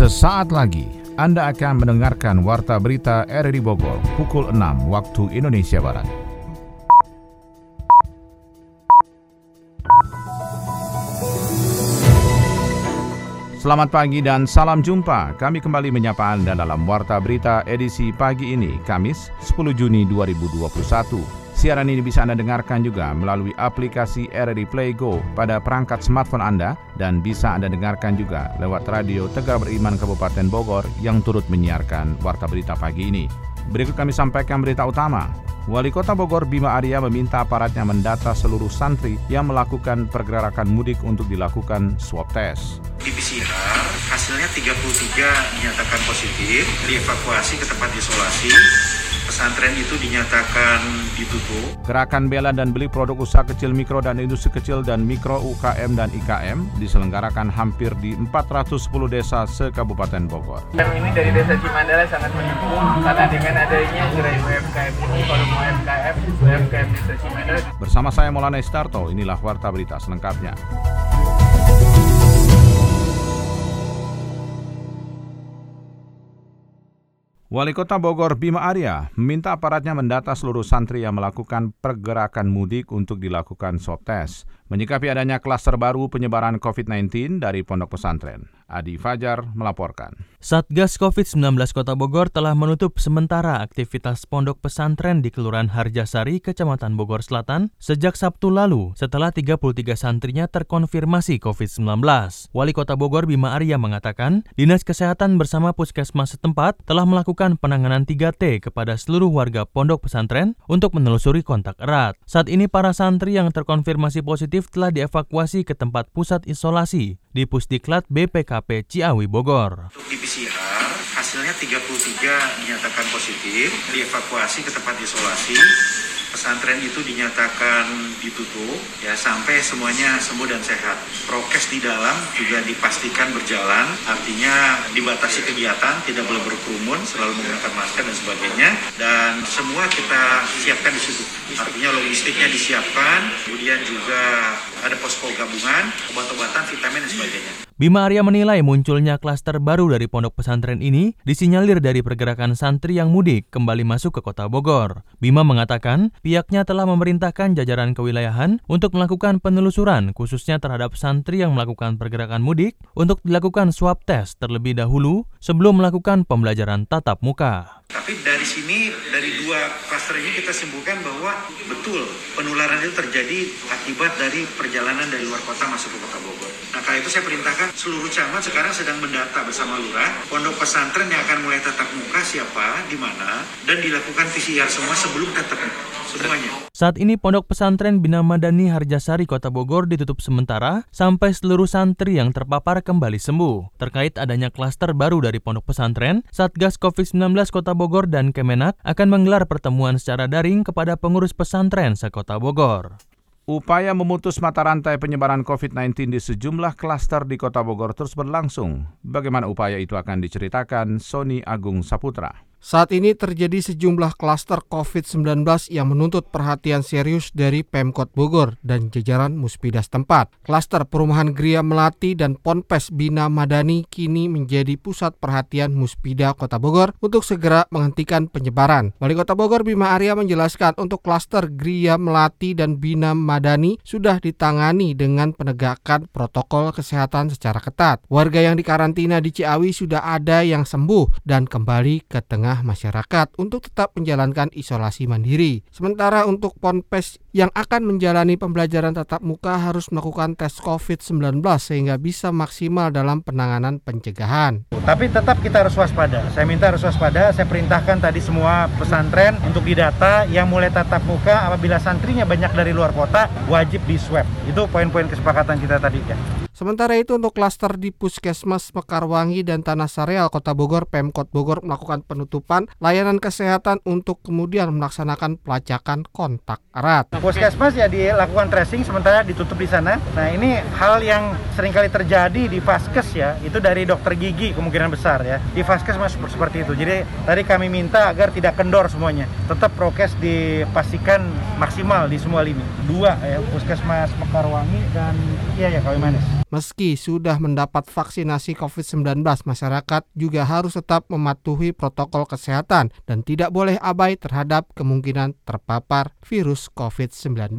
Sesaat lagi Anda akan mendengarkan Warta Berita RRI Bogor pukul 6 waktu Indonesia Barat. Selamat pagi dan salam jumpa. Kami kembali menyapa Anda dalam Warta Berita edisi pagi ini, Kamis 10 Juni 2021. Siaran ini bisa Anda dengarkan juga melalui aplikasi RRI Play Go pada perangkat smartphone Anda dan bisa Anda dengarkan juga lewat radio Tegar Beriman Kabupaten Bogor yang turut menyiarkan Warta Berita pagi ini. Berikut kami sampaikan berita utama. Wali Kota Bogor Bima Arya meminta aparatnya mendata seluruh santri yang melakukan pergerakan mudik untuk dilakukan swab test. Di PCR, hasilnya 33 dinyatakan positif, dievakuasi ke tempat isolasi, pesantren itu dinyatakan ditutup. Gerakan bela dan beli produk usaha kecil mikro dan industri kecil dan mikro UKM dan IKM diselenggarakan hampir di 410 desa se-Kabupaten Bogor. Kami ini dari Desa Cimandala sangat mendukung karena dengan adanya gerai UMKM ini, volume UMKM, UMKM Desa Cimandala Bersama saya Maulana Istarto, inilah Warta Berita selengkapnya. Wali Kota Bogor Bima Arya meminta aparatnya mendata seluruh santri yang melakukan pergerakan mudik untuk dilakukan swab test. Menyikapi adanya klaster baru penyebaran COVID-19 dari pondok pesantren, Adi Fajar melaporkan. Satgas COVID-19 Kota Bogor telah menutup sementara aktivitas pondok pesantren di Kelurahan Harjasari, Kecamatan Bogor Selatan sejak Sabtu lalu setelah 33 santrinya terkonfirmasi COVID-19. Wali Kota Bogor Bima Arya mengatakan, Dinas Kesehatan bersama Puskesmas setempat telah melakukan penanganan 3T kepada seluruh warga pondok pesantren untuk menelusuri kontak erat. Saat ini para santri yang terkonfirmasi positif telah dievakuasi ke tempat pusat isolasi di Pusdiklat BPKP Ciawi Bogor. Untuk di PCR, hasilnya 33 dinyatakan positif, dievakuasi ke tempat isolasi, pesantren itu dinyatakan ditutup ya sampai semuanya sembuh dan sehat. Prokes di dalam juga dipastikan berjalan, artinya dibatasi kegiatan, tidak boleh berkerumun, selalu menggunakan masker dan sebagainya. Dan semua kita siapkan di situ. Artinya logistiknya disiapkan, kemudian juga ada posko gabungan, obat-obatan, vitamin dan sebagainya. Bima Arya menilai munculnya klaster baru dari pondok pesantren ini disinyalir dari pergerakan santri yang mudik kembali masuk ke kota Bogor. Bima mengatakan pihaknya telah memerintahkan jajaran kewilayahan untuk melakukan penelusuran khususnya terhadap santri yang melakukan pergerakan mudik untuk dilakukan swab test terlebih dahulu sebelum melakukan pembelajaran tatap muka. Tapi dari sini, dari dua klaster ini kita simpulkan bahwa betul penularan itu terjadi akibat dari perjalanan dari luar kota masuk ke kota Bogor. Nah, kali itu saya perintahkan seluruh camat sekarang sedang mendata bersama lurah pondok pesantren yang akan mulai tatap muka siapa, di mana, dan dilakukan PCR semua sebelum tatap muka semuanya. Saat ini Pondok Pesantren Bina Madani Harjasari Kota Bogor ditutup sementara sampai seluruh santri yang terpapar kembali sembuh. Terkait adanya klaster baru dari Pondok Pesantren, Satgas COVID-19 Kota Bogor dan Kemenak akan menggelar pertemuan secara daring kepada pengurus pesantren sekota Bogor. Upaya memutus mata rantai penyebaran COVID-19 di sejumlah klaster di Kota Bogor terus berlangsung. Bagaimana upaya itu akan diceritakan Sony Agung Saputra. Saat ini terjadi sejumlah klaster COVID-19 yang menuntut perhatian serius dari Pemkot Bogor dan jajaran Muspidas tempat. Klaster perumahan Gria Melati dan Ponpes Bina Madani kini menjadi pusat perhatian Muspida Kota Bogor untuk segera menghentikan penyebaran. Wali Kota Bogor Bima Arya menjelaskan untuk klaster Gria Melati dan Bina Madani sudah ditangani dengan penegakan protokol kesehatan secara ketat. Warga yang dikarantina di Ciawi sudah ada yang sembuh dan kembali ke tengah tengah masyarakat untuk tetap menjalankan isolasi mandiri. Sementara untuk Ponpes yang akan menjalani pembelajaran tatap muka harus melakukan tes COVID-19 sehingga bisa maksimal dalam penanganan pencegahan. Tapi tetap kita harus waspada. Saya minta harus waspada. Saya perintahkan tadi semua pesantren untuk didata yang mulai tatap muka apabila santrinya banyak dari luar kota wajib di swab. Itu poin-poin kesepakatan kita tadi ya. Sementara itu untuk klaster di Puskesmas Mekarwangi dan Tanah Sareal Kota Bogor, Pemkot Bogor melakukan penutupan layanan kesehatan untuk kemudian melaksanakan pelacakan kontak erat. Puskesmas ya dilakukan tracing sementara ditutup di sana. Nah ini hal yang sering kali terjadi di Vaskes ya, itu dari dokter gigi kemungkinan besar ya. Di Vaskes masih seperti itu. Jadi tadi kami minta agar tidak kendor semuanya. Tetap prokes dipastikan maksimal di semua lini. Dua ya, Puskesmas Mekarwangi dan iya ya Kawi Manis. Meski sudah mendapat vaksinasi COVID-19, masyarakat juga harus tetap mematuhi protokol kesehatan dan tidak boleh abai terhadap kemungkinan terpapar virus COVID-19.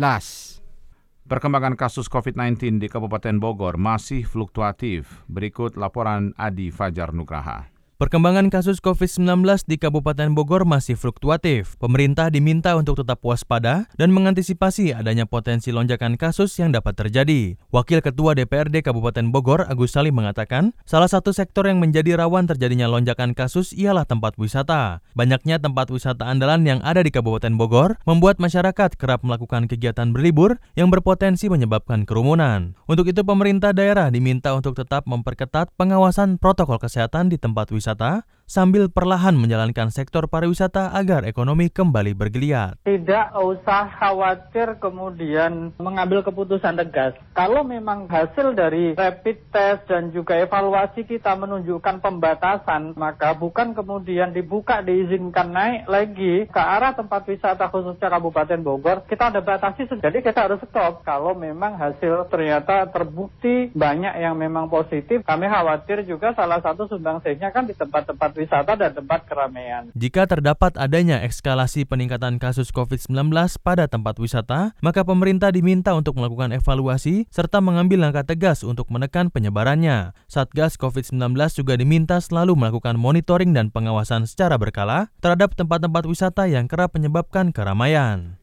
Perkembangan kasus COVID-19 di Kabupaten Bogor masih fluktuatif. Berikut laporan Adi Fajar Nugraha. Perkembangan kasus COVID-19 di Kabupaten Bogor masih fluktuatif. Pemerintah diminta untuk tetap waspada dan mengantisipasi adanya potensi lonjakan kasus yang dapat terjadi. Wakil Ketua DPRD Kabupaten Bogor, Agus Salim mengatakan, salah satu sektor yang menjadi rawan terjadinya lonjakan kasus ialah tempat wisata. Banyaknya tempat wisata andalan yang ada di Kabupaten Bogor membuat masyarakat kerap melakukan kegiatan berlibur yang berpotensi menyebabkan kerumunan. Untuk itu pemerintah daerah diminta untuk tetap memperketat pengawasan protokol kesehatan di tempat wisata တာ sambil perlahan menjalankan sektor pariwisata agar ekonomi kembali bergeliat. Tidak usah khawatir kemudian mengambil keputusan tegas. Kalau memang hasil dari rapid test dan juga evaluasi kita menunjukkan pembatasan, maka bukan kemudian dibuka diizinkan naik lagi ke arah tempat wisata khususnya Kabupaten Bogor, kita ada batasi, jadi kita harus stop. Kalau memang hasil ternyata terbukti banyak yang memang positif, kami khawatir juga salah satu sumbangsihnya kan di tempat-tempat wisata dan tempat keramaian. Jika terdapat adanya eskalasi peningkatan kasus COVID-19 pada tempat wisata, maka pemerintah diminta untuk melakukan evaluasi serta mengambil langkah tegas untuk menekan penyebarannya. Satgas COVID-19 juga diminta selalu melakukan monitoring dan pengawasan secara berkala terhadap tempat-tempat wisata yang kerap menyebabkan keramaian.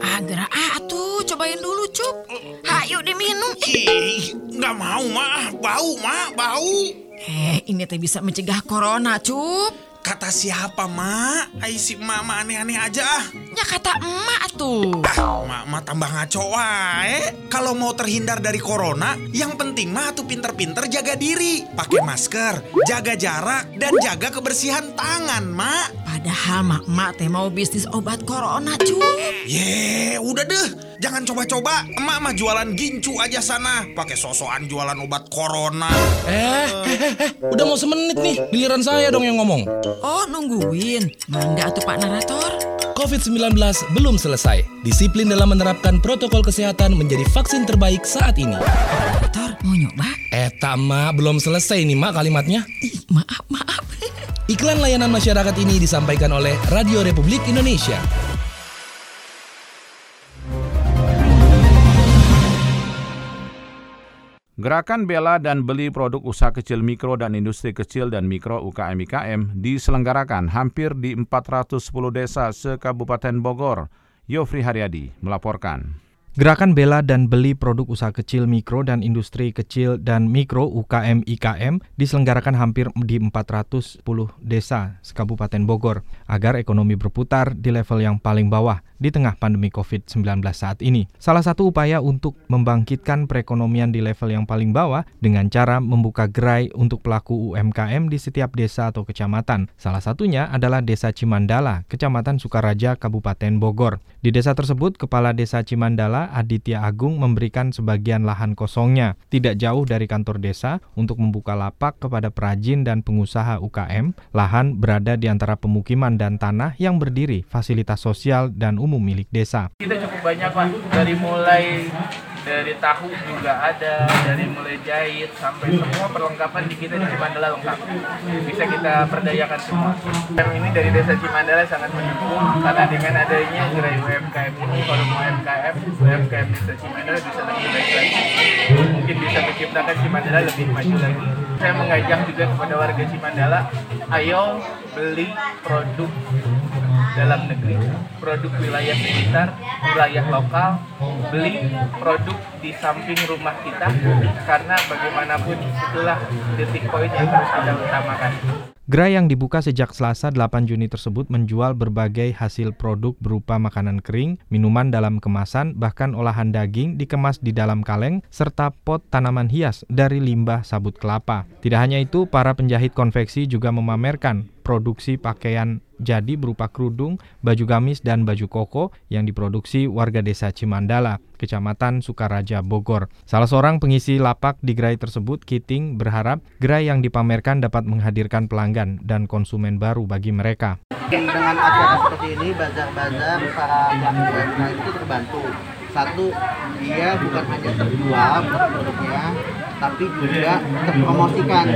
Agra atuh, cobain dulu, Cup. Hayu diminum. Ih, nggak mau, mah. Bau, mah. Bau. Eh, ini teh bisa mencegah corona, Cup. Kata siapa, Mak? Ai si Mama aneh-aneh aja ah. Ya kata emak tuh. Ah, Mama tambah ngaco wae. Kalau mau terhindar dari corona, yang penting mah tuh pinter-pinter jaga diri. Pakai masker, jaga jarak, dan jaga kebersihan tangan, Mak. Padahal mak-mak teh mau bisnis obat corona, Cup. Ye, udah deh. Jangan coba-coba. Emak mah jualan gincu aja sana. Pakai sosokan jualan obat corona. Eh, eh, eh, eh, udah mau semenit nih. Giliran saya dong yang ngomong. Oh, nungguin. Mangga tuh Pak Narator. COVID-19 belum selesai. Disiplin dalam menerapkan protokol kesehatan menjadi vaksin terbaik saat ini. Narator, mau nyoba? Eh, mak, belum selesai nih, Mak, kalimatnya. Ih, maaf, maaf. Iklan layanan masyarakat ini disampaikan oleh Radio Republik Indonesia. Gerakan bela dan beli produk usaha kecil mikro dan industri kecil dan mikro UKM IKM diselenggarakan hampir di 410 desa se-Kabupaten Bogor. Yofri Haryadi melaporkan. Gerakan bela dan beli produk usaha kecil mikro dan industri kecil dan mikro UKM IKM diselenggarakan hampir di 410 desa sekabupaten Bogor agar ekonomi berputar di level yang paling bawah di tengah pandemi COVID-19 saat ini. Salah satu upaya untuk membangkitkan perekonomian di level yang paling bawah dengan cara membuka gerai untuk pelaku UMKM di setiap desa atau kecamatan. Salah satunya adalah Desa Cimandala, Kecamatan Sukaraja, Kabupaten Bogor. Di desa tersebut, Kepala Desa Cimandala Aditya Agung memberikan sebagian lahan kosongnya tidak jauh dari kantor desa untuk membuka lapak kepada perajin dan pengusaha UKM. Lahan berada di antara pemukiman dan tanah yang berdiri fasilitas sosial dan umum milik desa. Kita cukup banyak Pak, dari mulai dari tahu juga ada, dari mulai jahit sampai semua perlengkapan di kita di Cimandala lengkap. Bisa kita perdayakan semua. Dan ini dari desa Cimandala sangat mendukung karena dengan adanya gerai UMKM ini, mau UMKM, UMKM desa Cimandala bisa lebih baik lagi. Mungkin bisa menciptakan Cimandala lebih maju lagi. Saya mengajak juga kepada warga Cimandala, ayo beli produk dalam negeri, produk wilayah sekitar, wilayah lokal, beli produk di samping rumah kita karena bagaimanapun itulah detik poin yang harus kita utamakan. Gerai yang dibuka sejak Selasa 8 Juni tersebut menjual berbagai hasil produk berupa makanan kering, minuman dalam kemasan, bahkan olahan daging dikemas di dalam kaleng, serta pot tanaman hias dari limbah sabut kelapa. Tidak hanya itu, para penjahit konveksi juga memamerkan produksi pakaian jadi berupa kerudung, baju gamis, dan baju koko yang diproduksi warga desa Cimandala, Kecamatan Sukaraja, Bogor. Salah seorang pengisi lapak di gerai tersebut, Kiting, berharap gerai yang dipamerkan dapat menghadirkan pelanggan dan konsumen baru bagi mereka. Dengan acara seperti ini, bazar-bazar para pelaku itu terbantu. Satu, dia bukan hanya terjual produknya, tapi juga terpromosikan.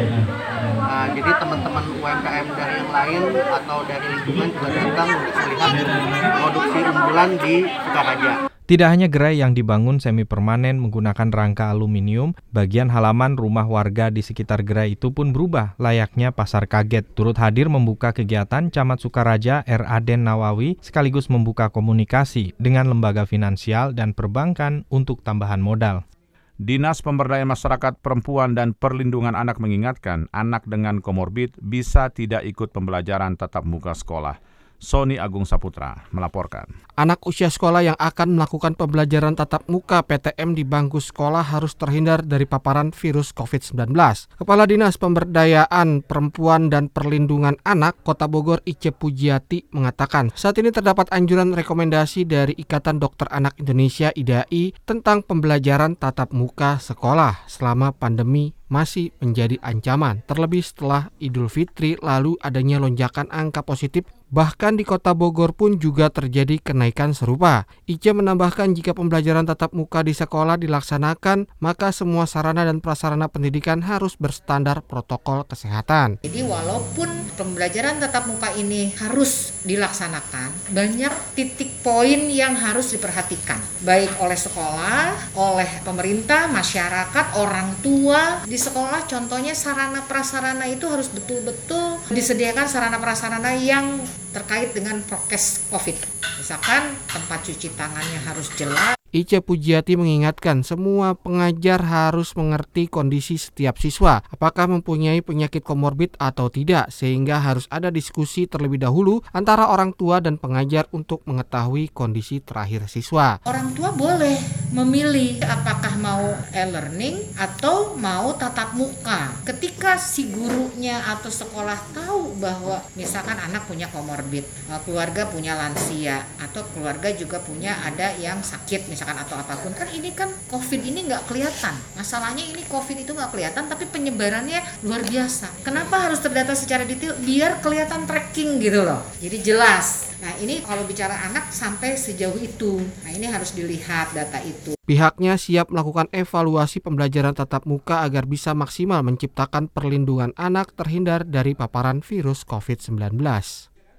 Nah, jadi teman-teman UMKM dari yang lain atau dari lingkungan juga datang untuk melihat produksi unggulan di Sukaraja. Tidak hanya gerai yang dibangun semi permanen menggunakan rangka aluminium, bagian halaman rumah warga di sekitar gerai itu pun berubah layaknya pasar kaget. Turut hadir membuka kegiatan Camat Sukaraja R. Aden Nawawi sekaligus membuka komunikasi dengan lembaga finansial dan perbankan untuk tambahan modal. Dinas Pemberdayaan Masyarakat Perempuan dan Perlindungan Anak mengingatkan anak dengan komorbid bisa tidak ikut pembelajaran tatap muka sekolah. Sony Agung Saputra melaporkan. Anak usia sekolah yang akan melakukan pembelajaran tatap muka PTM di bangku sekolah harus terhindar dari paparan virus COVID-19. Kepala Dinas Pemberdayaan Perempuan dan Perlindungan Anak Kota Bogor Ice Pujiati mengatakan saat ini terdapat anjuran rekomendasi dari Ikatan Dokter Anak Indonesia IDAI tentang pembelajaran tatap muka sekolah selama pandemi masih menjadi ancaman, terlebih setelah Idul Fitri lalu adanya lonjakan angka positif Bahkan di kota Bogor pun juga terjadi kenaikan serupa. Ica menambahkan jika pembelajaran tatap muka di sekolah dilaksanakan, maka semua sarana dan prasarana pendidikan harus berstandar protokol kesehatan. Jadi walaupun pembelajaran tatap muka ini harus dilaksanakan, banyak titik poin yang harus diperhatikan. Baik oleh sekolah, oleh pemerintah, masyarakat, orang tua. Di sekolah contohnya sarana prasarana itu harus betul-betul disediakan sarana prasarana yang terkait dengan prokes COVID. Misalkan tempat cuci tangannya harus jelas, Ica Pujiati mengingatkan semua pengajar harus mengerti kondisi setiap siswa, apakah mempunyai penyakit komorbid atau tidak, sehingga harus ada diskusi terlebih dahulu antara orang tua dan pengajar untuk mengetahui kondisi terakhir siswa. Orang tua boleh memilih apakah mau e-learning atau mau tatap muka. Ketika si gurunya atau sekolah tahu bahwa misalkan anak punya komorbid, eh, keluarga punya lansia, atau keluarga juga punya ada yang sakit misalkan misalkan atau apa pun kan ini kan covid ini nggak kelihatan. Masalahnya ini covid itu nggak kelihatan tapi penyebarannya luar biasa. Kenapa harus terdata secara detail? Biar kelihatan tracking gitu loh. Jadi jelas. Nah ini kalau bicara anak sampai sejauh itu. Nah ini harus dilihat data itu Pihaknya siap melakukan evaluasi pembelajaran tatap muka agar bisa maksimal menciptakan perlindungan anak terhindar dari paparan virus COVID-19.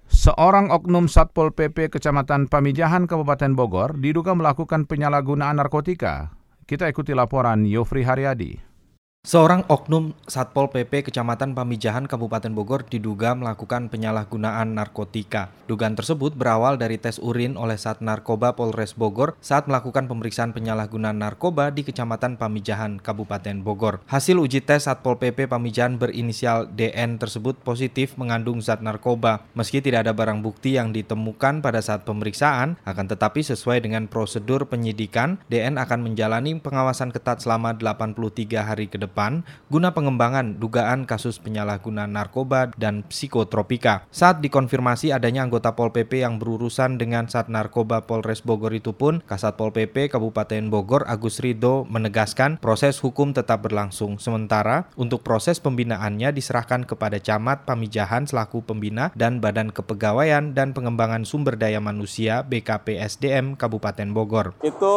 Seorang oknum Satpol PP Kecamatan Pamijahan Kabupaten Bogor diduga melakukan penyalahgunaan narkotika. Kita ikuti laporan Yofri Haryadi. Seorang oknum Satpol PP Kecamatan Pamijahan Kabupaten Bogor diduga melakukan penyalahgunaan narkotika. Dugaan tersebut berawal dari tes urin oleh Sat Narkoba Polres Bogor saat melakukan pemeriksaan penyalahgunaan narkoba di Kecamatan Pamijahan Kabupaten Bogor. Hasil uji tes Satpol PP Pamijahan berinisial DN tersebut positif mengandung zat narkoba. Meski tidak ada barang bukti yang ditemukan pada saat pemeriksaan, akan tetapi sesuai dengan prosedur penyidikan, DN akan menjalani pengawasan ketat selama 83 hari ke depan depan guna pengembangan dugaan kasus penyalahgunaan narkoba dan psikotropika. Saat dikonfirmasi adanya anggota Pol PP yang berurusan dengan Sat Narkoba Polres Bogor itu pun, Kasat Pol PP Kabupaten Bogor Agus Rido menegaskan proses hukum tetap berlangsung. Sementara untuk proses pembinaannya diserahkan kepada Camat Pamijahan selaku pembina dan Badan Kepegawaian dan Pengembangan Sumber Daya Manusia BKP SDM Kabupaten Bogor. Itu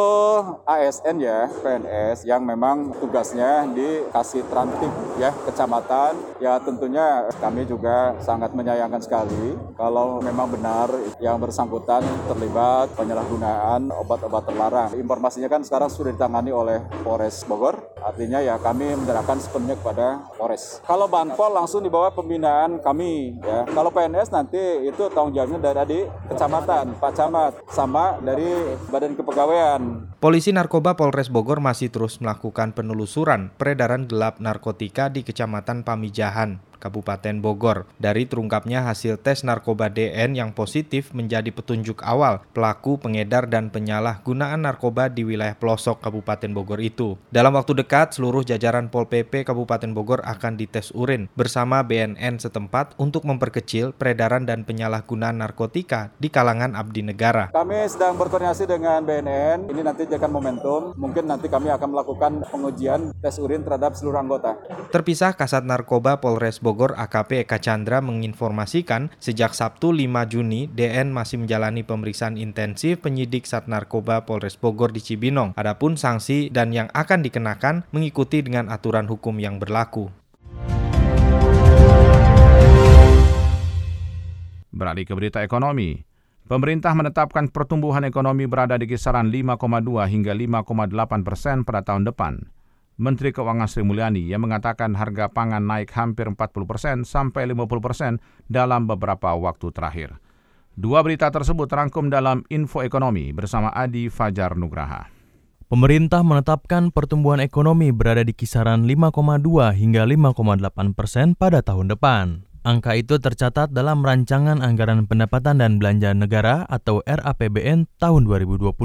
ASN ya, PNS yang memang tugasnya di kasih transtip ya kecamatan ya tentunya kami juga sangat menyayangkan sekali kalau memang benar yang bersangkutan terlibat penyalahgunaan obat-obat terlarang. Informasinya kan sekarang sudah ditangani oleh Polres Bogor, artinya ya kami menyerahkan sepenuhnya kepada Polres. Kalau Banpol langsung dibawa pembinaan kami ya. Kalau PNS nanti itu tanggung jawabnya dari kecamatan, Pak Camat, sama dari Badan Kepegawaian. Polisi Narkoba Polres Bogor masih terus melakukan penelusuran peredaran gelap narkotika di Kecamatan Pamijahan. Kabupaten Bogor. Dari terungkapnya hasil tes narkoba DN yang positif menjadi petunjuk awal pelaku pengedar dan penyalahgunaan narkoba di wilayah pelosok Kabupaten Bogor itu. Dalam waktu dekat, seluruh jajaran Pol PP Kabupaten Bogor akan dites urin bersama BNN setempat untuk memperkecil peredaran dan penyalahgunaan narkotika di kalangan abdi negara. Kami sedang berkoordinasi dengan BNN, ini nanti jadikan momentum, mungkin nanti kami akan melakukan pengujian tes urin terhadap seluruh anggota. Terpisah Kasat Narkoba Polres Bogor Bogor AKP Eka Chandra menginformasikan sejak Sabtu 5 Juni DN masih menjalani pemeriksaan intensif penyidik Sat Narkoba Polres Bogor di Cibinong. Adapun sanksi dan yang akan dikenakan mengikuti dengan aturan hukum yang berlaku. Beralih ke berita ekonomi. Pemerintah menetapkan pertumbuhan ekonomi berada di kisaran 5,2 hingga 5,8 persen pada tahun depan. Menteri Keuangan Sri Mulyani yang mengatakan harga pangan naik hampir 40 persen sampai 50 persen dalam beberapa waktu terakhir. Dua berita tersebut terangkum dalam Info Ekonomi bersama Adi Fajar Nugraha. Pemerintah menetapkan pertumbuhan ekonomi berada di kisaran 5,2 hingga 5,8 persen pada tahun depan. Angka itu tercatat dalam Rancangan Anggaran Pendapatan dan Belanja Negara atau RAPBN tahun 2022.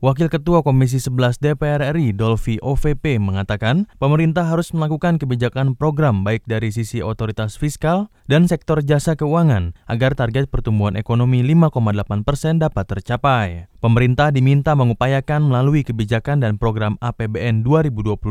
Wakil Ketua Komisi 11 DPR RI Dolfi OVP mengatakan, pemerintah harus melakukan kebijakan program baik dari sisi otoritas fiskal dan sektor jasa keuangan agar target pertumbuhan ekonomi 5,8 persen dapat tercapai. Pemerintah diminta mengupayakan melalui kebijakan dan program APBN 2022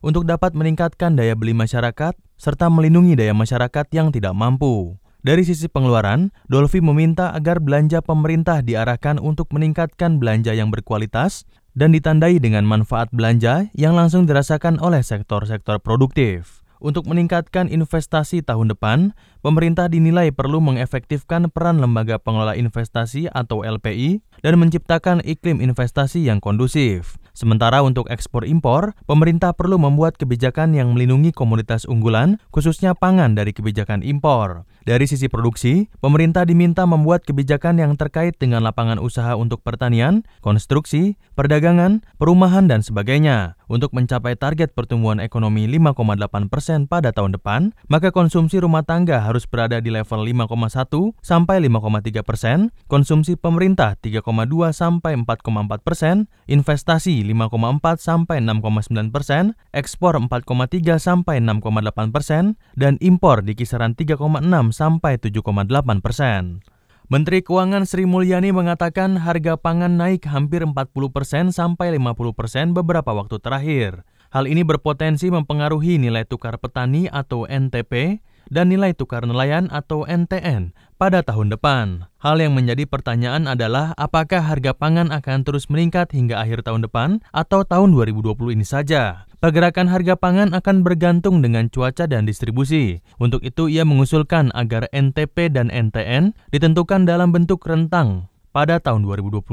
untuk dapat meningkatkan daya beli masyarakat serta melindungi daya masyarakat yang tidak mampu. Dari sisi pengeluaran, Dolfi meminta agar belanja pemerintah diarahkan untuk meningkatkan belanja yang berkualitas dan ditandai dengan manfaat belanja yang langsung dirasakan oleh sektor-sektor produktif. Untuk meningkatkan investasi tahun depan, pemerintah dinilai perlu mengefektifkan peran lembaga pengelola investasi atau LPI dan menciptakan iklim investasi yang kondusif. Sementara untuk ekspor impor, pemerintah perlu membuat kebijakan yang melindungi komoditas unggulan, khususnya pangan dari kebijakan impor. Dari sisi produksi, pemerintah diminta membuat kebijakan yang terkait dengan lapangan usaha untuk pertanian, konstruksi, perdagangan, perumahan, dan sebagainya. Untuk mencapai target pertumbuhan ekonomi 5,8 persen pada tahun depan, maka konsumsi rumah tangga harus berada di level 5,1 sampai 5,3 persen, konsumsi pemerintah 3,2 sampai 4,4 persen, investasi 5,4 sampai 6,9 persen, ekspor 4,3 sampai 6,8 persen, dan impor di kisaran 3,6 sampai 7,8 persen. Menteri Keuangan Sri Mulyani mengatakan harga pangan naik hampir 40 persen sampai 50 persen beberapa waktu terakhir. Hal ini berpotensi mempengaruhi nilai tukar petani atau NTP dan nilai tukar nelayan atau NTN pada tahun depan. Hal yang menjadi pertanyaan adalah apakah harga pangan akan terus meningkat hingga akhir tahun depan atau tahun 2020 ini saja. Pergerakan harga pangan akan bergantung dengan cuaca dan distribusi. Untuk itu ia mengusulkan agar NTP dan NTN ditentukan dalam bentuk rentang pada tahun 2022.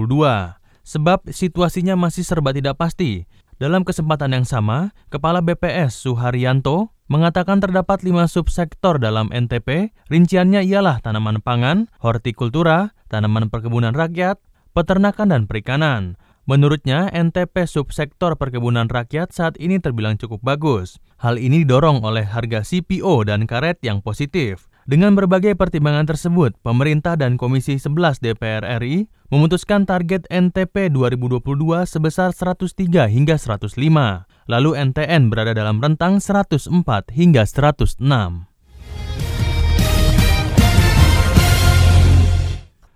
Sebab situasinya masih serba tidak pasti dalam kesempatan yang sama, Kepala BPS Suharyanto mengatakan terdapat lima subsektor dalam NTP, rinciannya ialah tanaman pangan, hortikultura, tanaman perkebunan rakyat, peternakan dan perikanan. Menurutnya, NTP subsektor perkebunan rakyat saat ini terbilang cukup bagus. Hal ini didorong oleh harga CPO dan karet yang positif. Dengan berbagai pertimbangan tersebut, pemerintah dan Komisi 11 DPR RI memutuskan target NTP 2022 sebesar 103 hingga 105, lalu NTN berada dalam rentang 104 hingga 106.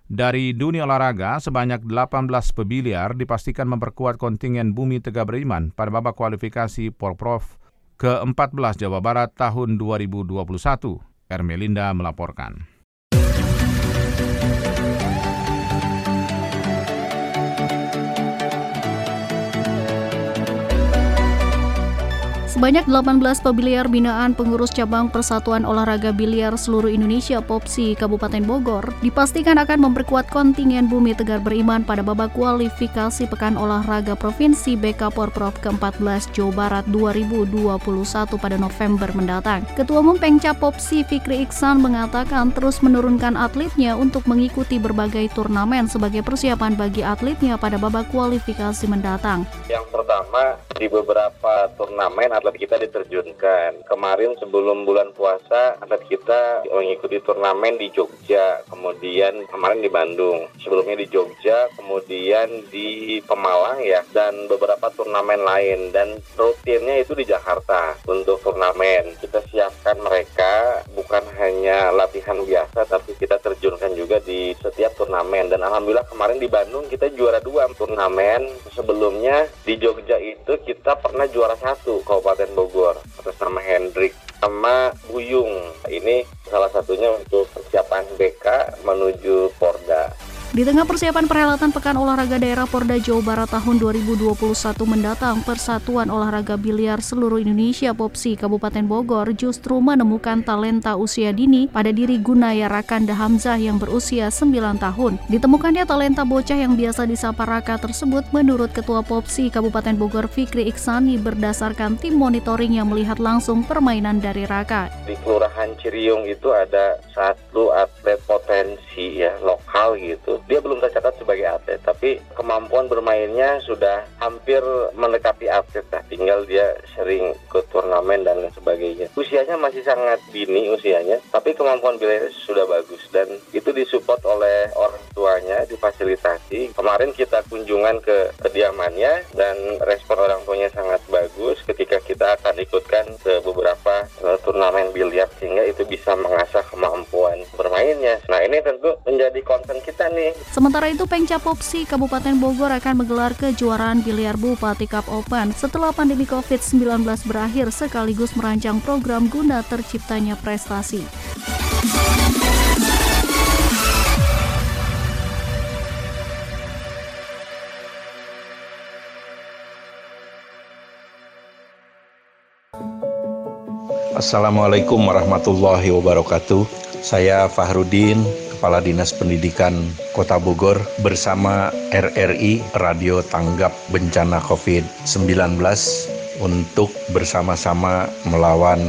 Dari dunia olahraga, sebanyak 18 pebiliar dipastikan memperkuat kontingen Bumi Tegak Beriman pada babak kualifikasi Porprov ke-14 Jawa Barat tahun 2021. Ermelinda melaporkan. Sebanyak 18 pabiliar binaan pengurus cabang Persatuan Olahraga Biliar Seluruh Indonesia POPSI Kabupaten Bogor dipastikan akan memperkuat kontingen Bumi Tegar Beriman pada babak kualifikasi Pekan Olahraga Provinsi BK Porprov ke-14 Jawa Barat 2021 pada November mendatang. Ketua Umum Pengcap POPSI Fikri Iksan mengatakan terus menurunkan atletnya untuk mengikuti berbagai turnamen sebagai persiapan bagi atletnya pada babak kualifikasi mendatang. Yang pertama di beberapa turnamen atlet kita diterjunkan. Kemarin sebelum bulan puasa, atlet kita mengikuti turnamen di Jogja, kemudian kemarin di Bandung, sebelumnya di Jogja, kemudian di Pemalang ya, dan beberapa turnamen lain. Dan rutinnya itu di Jakarta untuk turnamen. Kita siapkan mereka bukan hanya latihan biasa, tapi kita terjunkan juga di setiap turnamen. Dan alhamdulillah kemarin di Bandung kita juara dua turnamen. Sebelumnya di Jogja itu kita pernah juara satu Kabupaten Bogor atas nama Hendrik sama Buyung. Ini salah satunya untuk persiapan BK menuju Porda. Di tengah persiapan perhelatan Pekan Olahraga Daerah Porda Jawa Barat tahun 2021 mendatang, Persatuan Olahraga Biliar Seluruh Indonesia POPSI Kabupaten Bogor justru menemukan talenta usia dini pada diri Gunaya Rakanda Hamzah yang berusia 9 tahun. Ditemukannya talenta bocah yang biasa disapa Raka tersebut menurut Ketua POPSI Kabupaten Bogor Fikri Iksani berdasarkan tim monitoring yang melihat langsung permainan dari Raka. Di Kelurahan Ciriung itu ada satu atlet potensi ya lokal gitu dia belum tercatat sebagai atlet, tapi kemampuan bermainnya sudah hampir mendekati atlet lah. Tinggal dia sering ke turnamen dan lain sebagainya. Usianya masih sangat dini usianya, tapi kemampuan bela sudah bagus dan itu disupport oleh orang tuanya, difasilitasi. Kemarin kita kunjungan ke kediamannya dan respon orang Sementara itu Pengca Popsi Kabupaten Bogor akan menggelar kejuaraan biliar Bupati Cup Open setelah pandemi COVID-19 berakhir sekaligus merancang program guna terciptanya prestasi. Assalamualaikum warahmatullahi wabarakatuh. Saya Fahrudin, Kepala Dinas Pendidikan Kota Bogor bersama RRI Radio Tanggap Bencana COVID-19 untuk bersama-sama melawan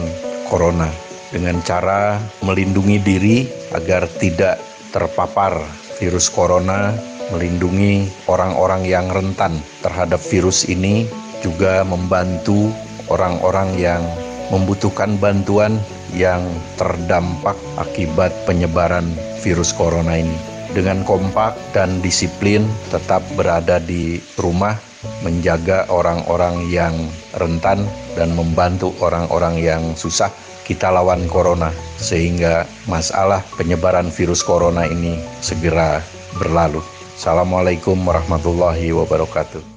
Corona dengan cara melindungi diri agar tidak terpapar virus corona, melindungi orang-orang yang rentan terhadap virus ini, juga membantu orang-orang yang membutuhkan bantuan yang terdampak akibat penyebaran virus corona ini. Dengan kompak dan disiplin tetap berada di rumah, menjaga orang-orang yang rentan dan membantu orang-orang yang susah kita lawan corona sehingga masalah penyebaran virus corona ini segera berlalu. Assalamualaikum warahmatullahi wabarakatuh.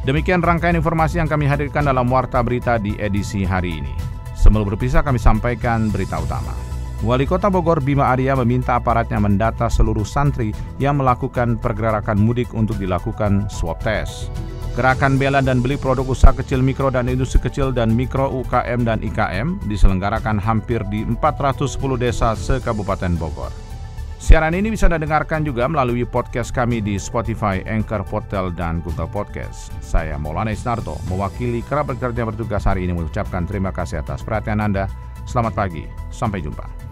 Demikian rangkaian informasi yang kami hadirkan dalam Warta Berita di edisi hari ini. Sebelum berpisah kami sampaikan berita utama. Wali Kota Bogor Bima Arya meminta aparatnya mendata seluruh santri yang melakukan pergerakan mudik untuk dilakukan swab test. Gerakan bela dan beli produk usaha kecil mikro dan industri kecil dan mikro UKM dan IKM diselenggarakan hampir di 410 desa se-Kabupaten Bogor. Siaran ini bisa Anda dengarkan juga melalui podcast kami di Spotify, Anchor, Portal, dan Google Podcast. Saya Maulana Isnarto, mewakili kerabat kerja bertugas hari ini mengucapkan terima kasih atas perhatian Anda. Selamat pagi, sampai jumpa.